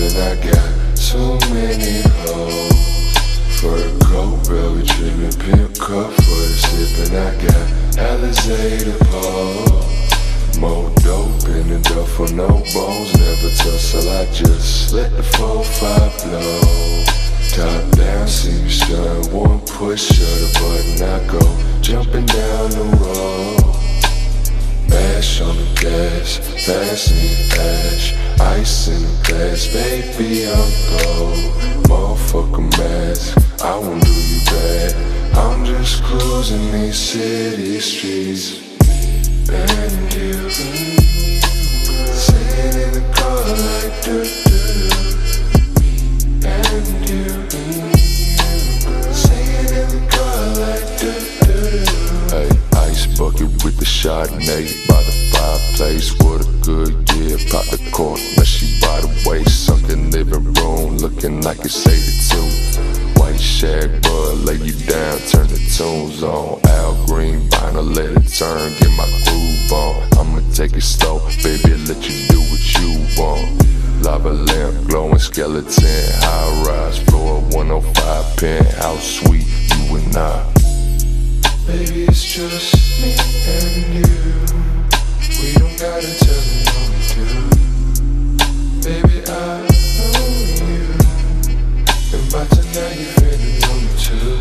sipping, I got too many hoes. For a coat, belly tripping, pimp cup for the sipping, I got Alizé the pole. More dope in the duffel, no bones, never tussle. I just let the 4-5 blow. Top down, see me stun, one push of the button, I go jumping down the road. Ash on the gas, fast need ash, ice in the glass, baby I'm gold. Motherfucker mask, I won't do you bad. I'm just cruising these city streets. And you sitting in the car like do Chardonnay by the fireplace. What a good year. Pop the cork, now she by the waist. Sunken living room, looking like it's 82. White shag bud, lay you down, turn the tunes on. Al Green vinyl, let it turn, get my groove on. I'ma take it slow, baby, let you do what you want. Lava lamp, glowing skeleton, high rise, floor 105, penthouse suite, you and I. Baby, it's just me and you. We don't gotta tell we do. Baby, I know you. And by tonight, you me too.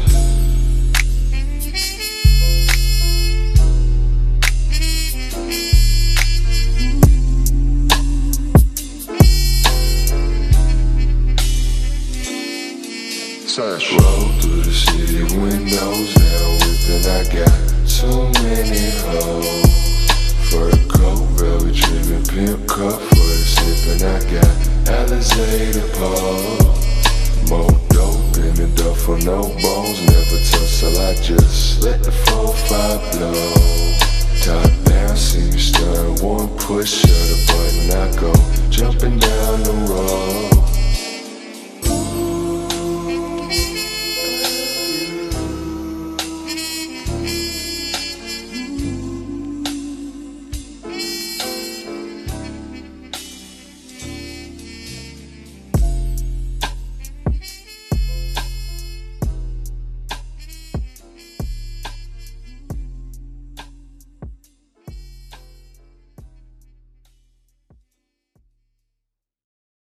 Cup for the sipping. I got Alizé the pole. More dope in the duffel, no bones, never tussle. I just let the 4-5 blow. Top down, see me stun, one push of the button. I go jumping down the.